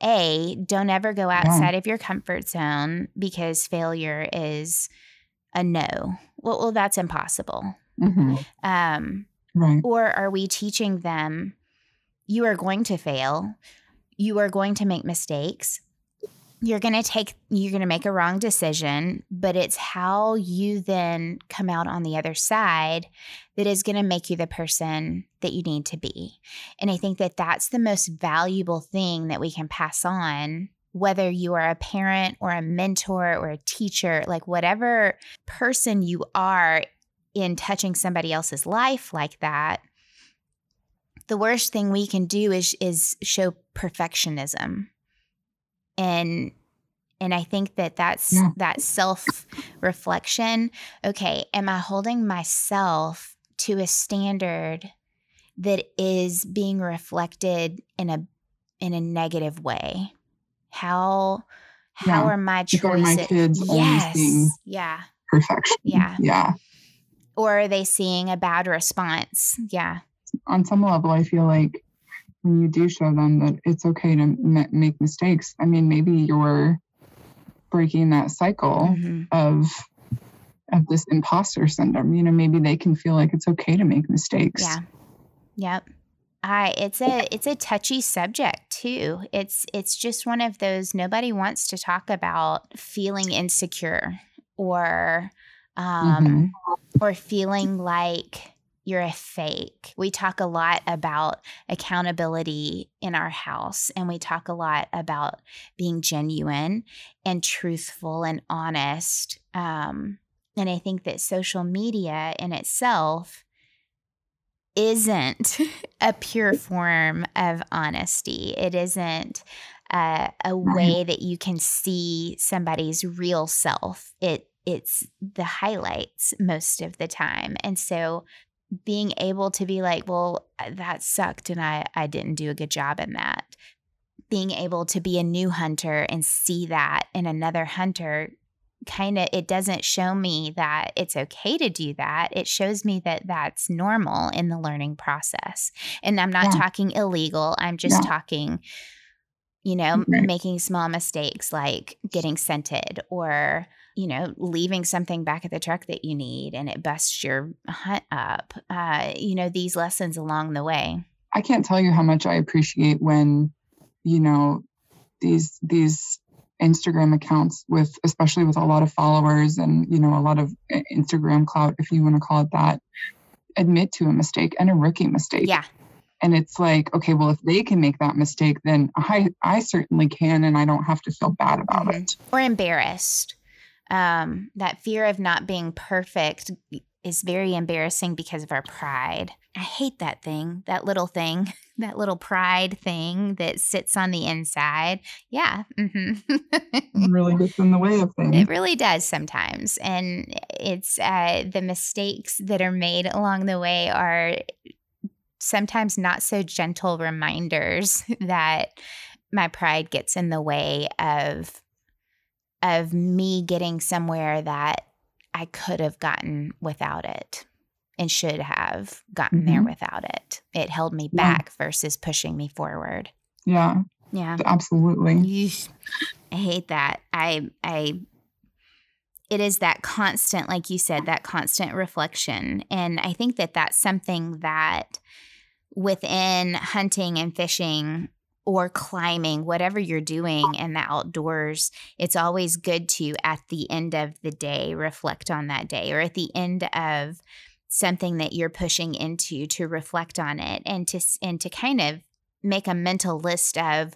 A, don't ever go outside yeah. of your comfort zone because failure is a no. Well, well that's impossible.
Mm-hmm.
Um,
Right.
Or are we teaching them you are going to fail, you are going to make mistakes, you're going to take you're going to make a wrong decision, but it's how you then come out on the other side that is going to make you the person that you need to be. And I think that that's the most valuable thing that we can pass on whether you are a parent or a mentor or a teacher, like whatever person you are in touching somebody else's life like that, the worst thing we can do is is show perfectionism. And and I think that that's yeah. that self reflection. Okay, am I holding myself to a standard that is being reflected in a in a negative way? How how yeah. are my choices? Are
my kids yes.
yeah.
Perfection.
Yeah.
Yeah
or are they seeing a bad response? Yeah.
On some level, I feel like when you do show them that it's okay to m- make mistakes, I mean, maybe you're breaking that cycle mm-hmm. of of this imposter syndrome. You know, maybe they can feel like it's okay to make mistakes.
Yeah. Yep. I it's a it's a touchy subject too. It's it's just one of those nobody wants to talk about feeling insecure or um, mm-hmm. or feeling like you're a fake. We talk a lot about accountability in our house, and we talk a lot about being genuine and truthful and honest. Um, and I think that social media in itself isn't a pure form of honesty. It isn't uh, a way that you can see somebody's real self. It it's the highlights most of the time. And so being able to be like, well, uh, that sucked and I, I didn't do a good job in that. Being able to be a new hunter and see that in another hunter kind of it doesn't show me that it's okay to do that it shows me that that's normal in the learning process and i'm not
Yeah.
talking illegal i'm just
Yeah.
talking you know
Right.
making small mistakes like getting scented or you know leaving something back at the truck that you need and it busts your hunt up uh you know these lessons along the way
I can't tell you how much I appreciate when, you know, these these Instagram accounts with especially with a lot of followers and you know a lot of uh, Instagram clout, if you want to call it that, admit to a mistake and a rookie mistake.
yeah
And it's like, okay, well, if they can make that mistake, then I I certainly can, and I don't have to feel bad about
Mhm.
it.
or embarrassed. Um, that fear of not being perfect is very embarrassing because of our pride. I hate that thing, that little thing, that little pride thing that sits on the inside. Yeah. hmm
It really gets in the way of things.
It really does sometimes. And it's uh, the mistakes that are made along the way are sometimes not so gentle reminders that my pride gets in the way of of me getting somewhere that I could have gotten without it and should have gotten there
Mhm.
without it. It held me
Yeah.
back versus pushing me forward.
Yeah,
Yeah.
absolutely.
Yeesh. I hate that. I I it is that constant like you said that constant reflection and I think that that's something that within hunting and fishing or climbing whatever you're doing in the outdoors it's always good to at the end of the day reflect on that day or at the end of something that you're pushing into to reflect on it and to and to kind of make a mental list of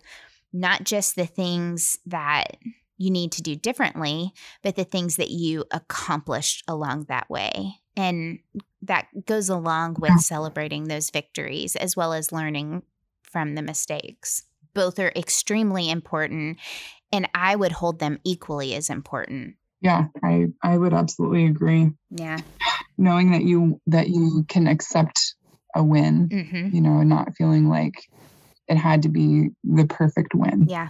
not just the things that you need to do differently, but the things that you accomplished along that way. And that goes along with celebrating those victories as well as learning from the mistakes. Both are extremely important, and I would hold them equally as important.
Yeah, I I would absolutely agree.
Yeah.
Knowing that you that you can accept a win,
hmm
you know, and not feeling like it had to be the perfect win.
Yeah.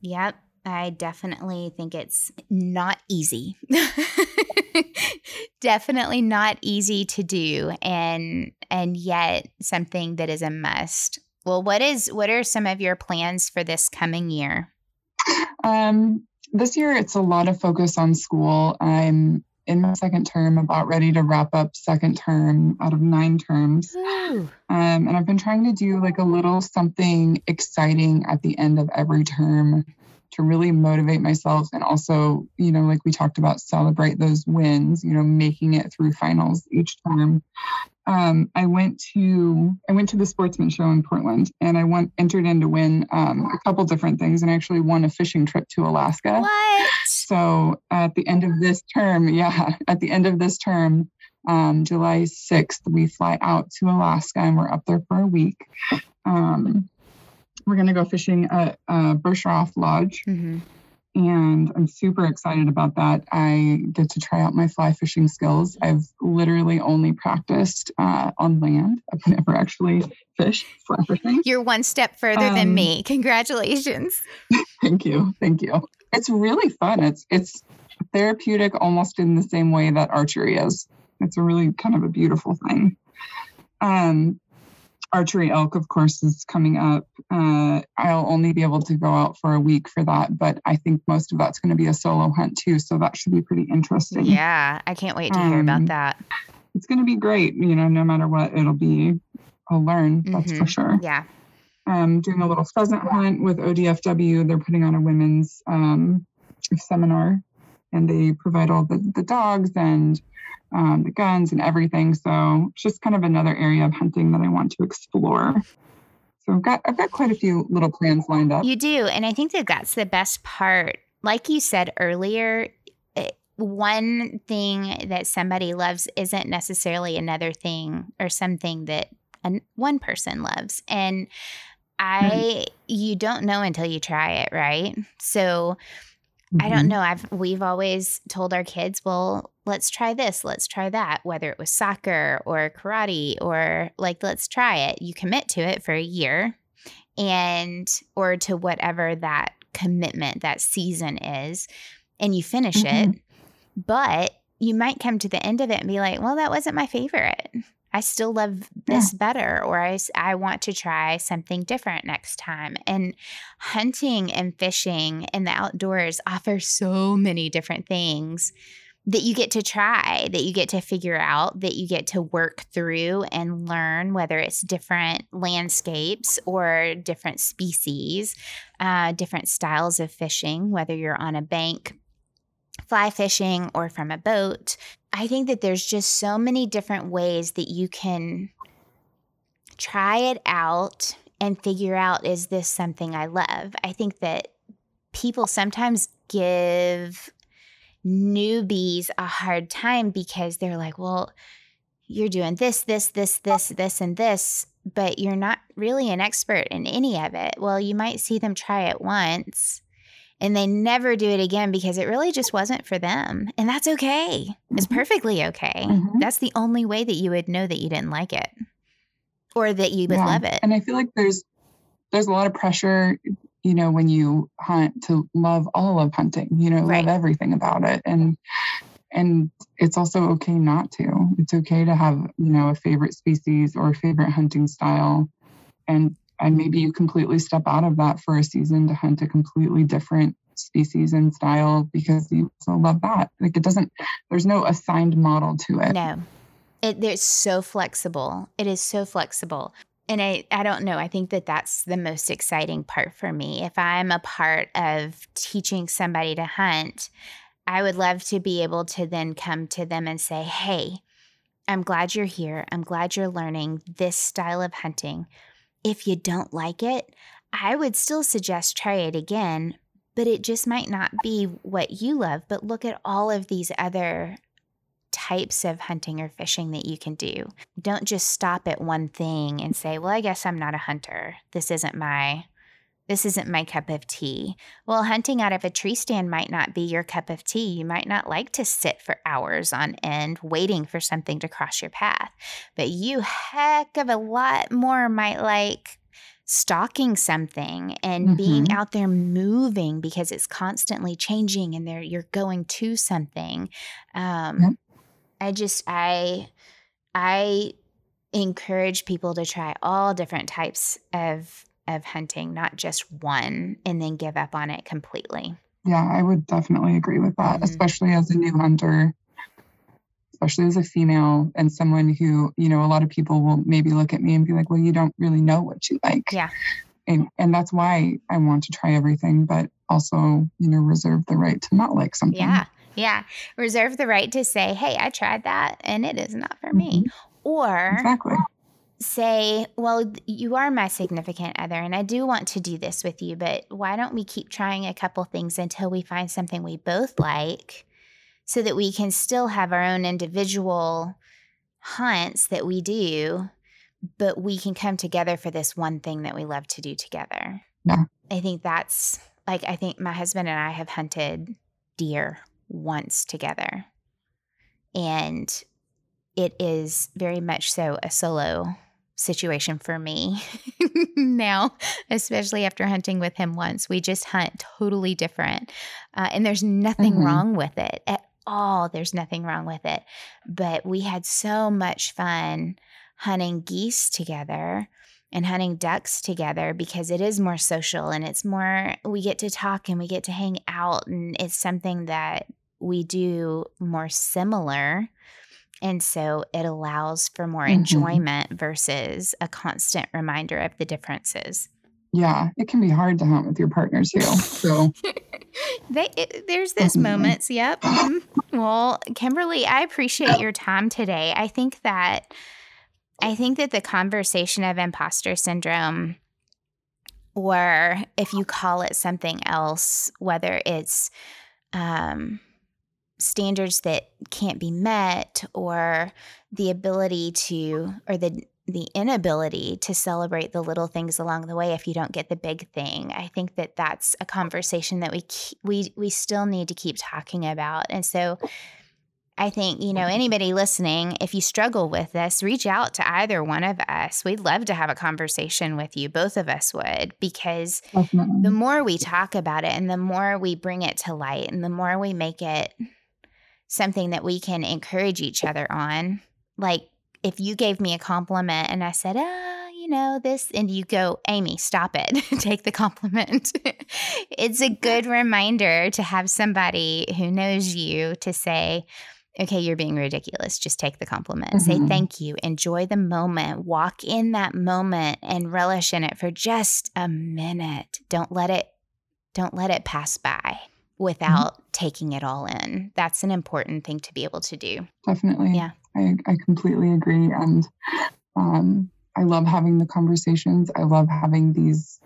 Yep. I definitely think it's not easy. definitely not easy to do and and yet something that is a must. Well, what is what are some of your plans for this coming year?
Um, this year it's a lot of focus on school. I'm in my second term, about ready to wrap up second term out of nine terms. Um, and I've been trying to do like a little something exciting at the end of every term to really motivate myself and also, you know, like we talked about, celebrate those wins, you know, making it through finals each term. Um, I went to I went to the sportsman show in Portland and I went entered in to win um, a couple different things and actually won a fishing trip to Alaska.
What?
So at the end of this term, yeah, at the end of this term, um, July 6th, we fly out to Alaska and we're up there for a week. Um, we're going to go fishing at uh, Bershoff Lodge,
hmm
and I'm super excited about that. I get to try out my fly fishing skills. I've literally only practiced uh, on land, I've never actually fished fly fishing.
You're one step further than
Um,
me. Congratulations.
Thank you. Thank you. It's really fun. It's it's therapeutic almost in the same way that archery is. It's a really kind of a beautiful thing. Um archery elk of course is coming up. Uh I'll only be able to go out for a week for that, but I think most of that's going to be a solo hunt too, so that should be pretty interesting.
Yeah, I can't wait to hear about
Um,
that.
It's going to be great, you know, no matter what it'll be. I'll learn, that's for
Mhm.
sure.
Yeah.
um, doing a little pheasant hunt with ODFW. They're putting on a women's um, seminar, and they provide all the, the dogs and um, the guns and everything. So it's just kind of another area of hunting that I want to explore. So I've got I've got quite a few little plans lined up.
You do. And I think that that's the best part. Like you said earlier, it, one thing that somebody loves isn't necessarily another thing or something that an, one person loves. And I, you don't know until you try it, right? So I don't know. I've we've always told our kids, well, let's try this, let's try that, whether it was soccer or karate or like let's try it. You commit to it for a year and or to whatever that commitment that season is and you finish mm-hmm. it. But you might come to the end of it and be like, well, that wasn't my favorite. I still love this yeah. better, or I, I want to try something different next time. And hunting and fishing in the outdoors offer so many different things that you get to try, that you get to figure out, that you get to work through and learn, whether it's different landscapes or different species, uh, different styles of fishing, whether you're on a bank fly fishing or from a boat. I think that there's just so many different ways that you can try it out and figure out is this something I love? I think that people sometimes give newbies a hard time because they're like, well, you're doing this, this, this, this, this, and this, but you're not really an expert in any of it. Well, you might see them try it once and they never do it again because it really just wasn't for them. And that's okay. It's mm-hmm. perfectly okay. Mm-hmm. That's the only way that you would know that you didn't like it or that you would yeah. love it.
And I feel like there's there's a lot of pressure, you know, when you hunt to love all of hunting, you know, right. love everything about it. And and it's also okay not to. It's okay to have, you know, a favorite species or a favorite hunting style and and maybe you completely step out of that for a season to hunt a completely different species and style because you also love that. Like it doesn't, there's no assigned model to it.
No, it, it's so flexible. It is so flexible. And I, I don't know. I think that that's the most exciting part for me. If I'm a part of teaching somebody to hunt, I would love to be able to then come to them and say, hey, I'm glad you're here. I'm glad you're learning this style of hunting. If you don't like it, I would still suggest try it again, but it just might not be what you love. But look at all of these other types of hunting or fishing that you can do. Don't just stop at one thing and say, well, I guess I'm not a hunter. This isn't my this isn't my cup of tea. Well, hunting out of a tree stand might not be your cup of tea. You might not like to sit for hours on end waiting for something to cross your path, but you heck of a lot more might like stalking something and mm-hmm. being out there moving because it's constantly changing and there you're going to something. Um, yep. I just I I encourage people to try all different types of of hunting, not just one and then give up on it completely.
Yeah, I would definitely agree with that, mm-hmm. especially as a new hunter, especially as a female and someone who, you know, a lot of people will maybe look at me and be like, well, you don't really know what you like.
Yeah.
And, and that's why I want to try everything, but also, you know, reserve the right to not like something.
Yeah. Yeah. Reserve the right to say, hey, I tried that and it is not for mm-hmm. me. Or
exactly
say, well, you are my significant other, and I do want to do this with you, but why don't we keep trying a couple things until we find something we both like so that we can still have our own individual hunts that we do, but we can come together for this one thing that we love to do together?
Yeah.
I think that's like, I think my husband and I have hunted deer once together. And it is very much so a solo situation for me now, especially after hunting with him once. We just hunt totally different. Uh, and there's nothing mm-hmm. wrong with it at all. There's nothing wrong with it. But we had so much fun hunting geese together and hunting ducks together because it is more social and it's more, we get to talk and we get to hang out. And it's something that we do more similar and so it allows for more mm-hmm. enjoyment versus a constant reminder of the differences.
Yeah, it can be hard to hunt with your partners too. So
they, it, there's those moments. Yep. Mm-hmm. Well, Kimberly, I appreciate your time today. I think that I think that the conversation of imposter syndrome or if you call it something else, whether it's um, standards that can't be met or the ability to or the the inability to celebrate the little things along the way if you don't get the big thing. I think that that's a conversation that we we we still need to keep talking about. And so I think, you know, anybody listening, if you struggle with this, reach out to either one of us. We'd love to have a conversation with you. Both of us would, because Definitely. the more we talk about it and the more we bring it to light and the more we make it something that we can encourage each other on, like if you gave me a compliment and I said, ah, you know, this, and you go, Amy, stop it, take the compliment. it's a good reminder to have somebody who knows you to say, okay, you're being ridiculous. Just take the compliment. Mm-hmm. Say thank you. Enjoy the moment. Walk in that moment and relish in it for just a minute. Don't let it don't let it pass by. Without mm-hmm. taking it all in. That's an important thing to be able to do.
Definitely.
Yeah.
I, I completely agree. And um, I love having the conversations. I love having these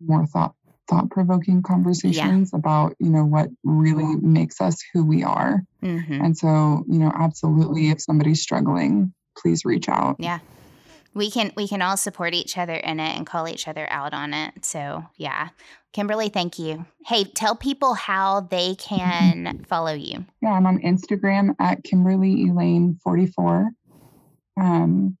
more thought thought provoking conversations yeah. about you know what really makes us who we are mm-hmm. and so you know absolutely if somebody's struggling please reach out
yeah we can we can all support each other in it and call each other out on it. So yeah. Kimberly thank you. Hey tell people how they can follow you.
Yeah i'm on instagram at kimberly elaine 44 um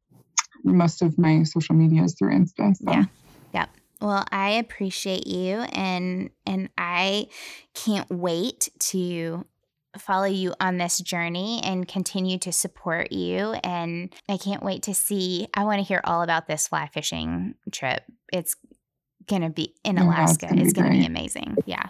most of my social media is through insta
so. yeah yep well, I appreciate you and and I can't wait to follow you on this journey and continue to support you and I can't wait to see I want to hear all about this fly fishing trip. It's going to be in Alaska. Yeah, it's going to be amazing. Yeah.